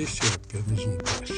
Este é apenas um teste.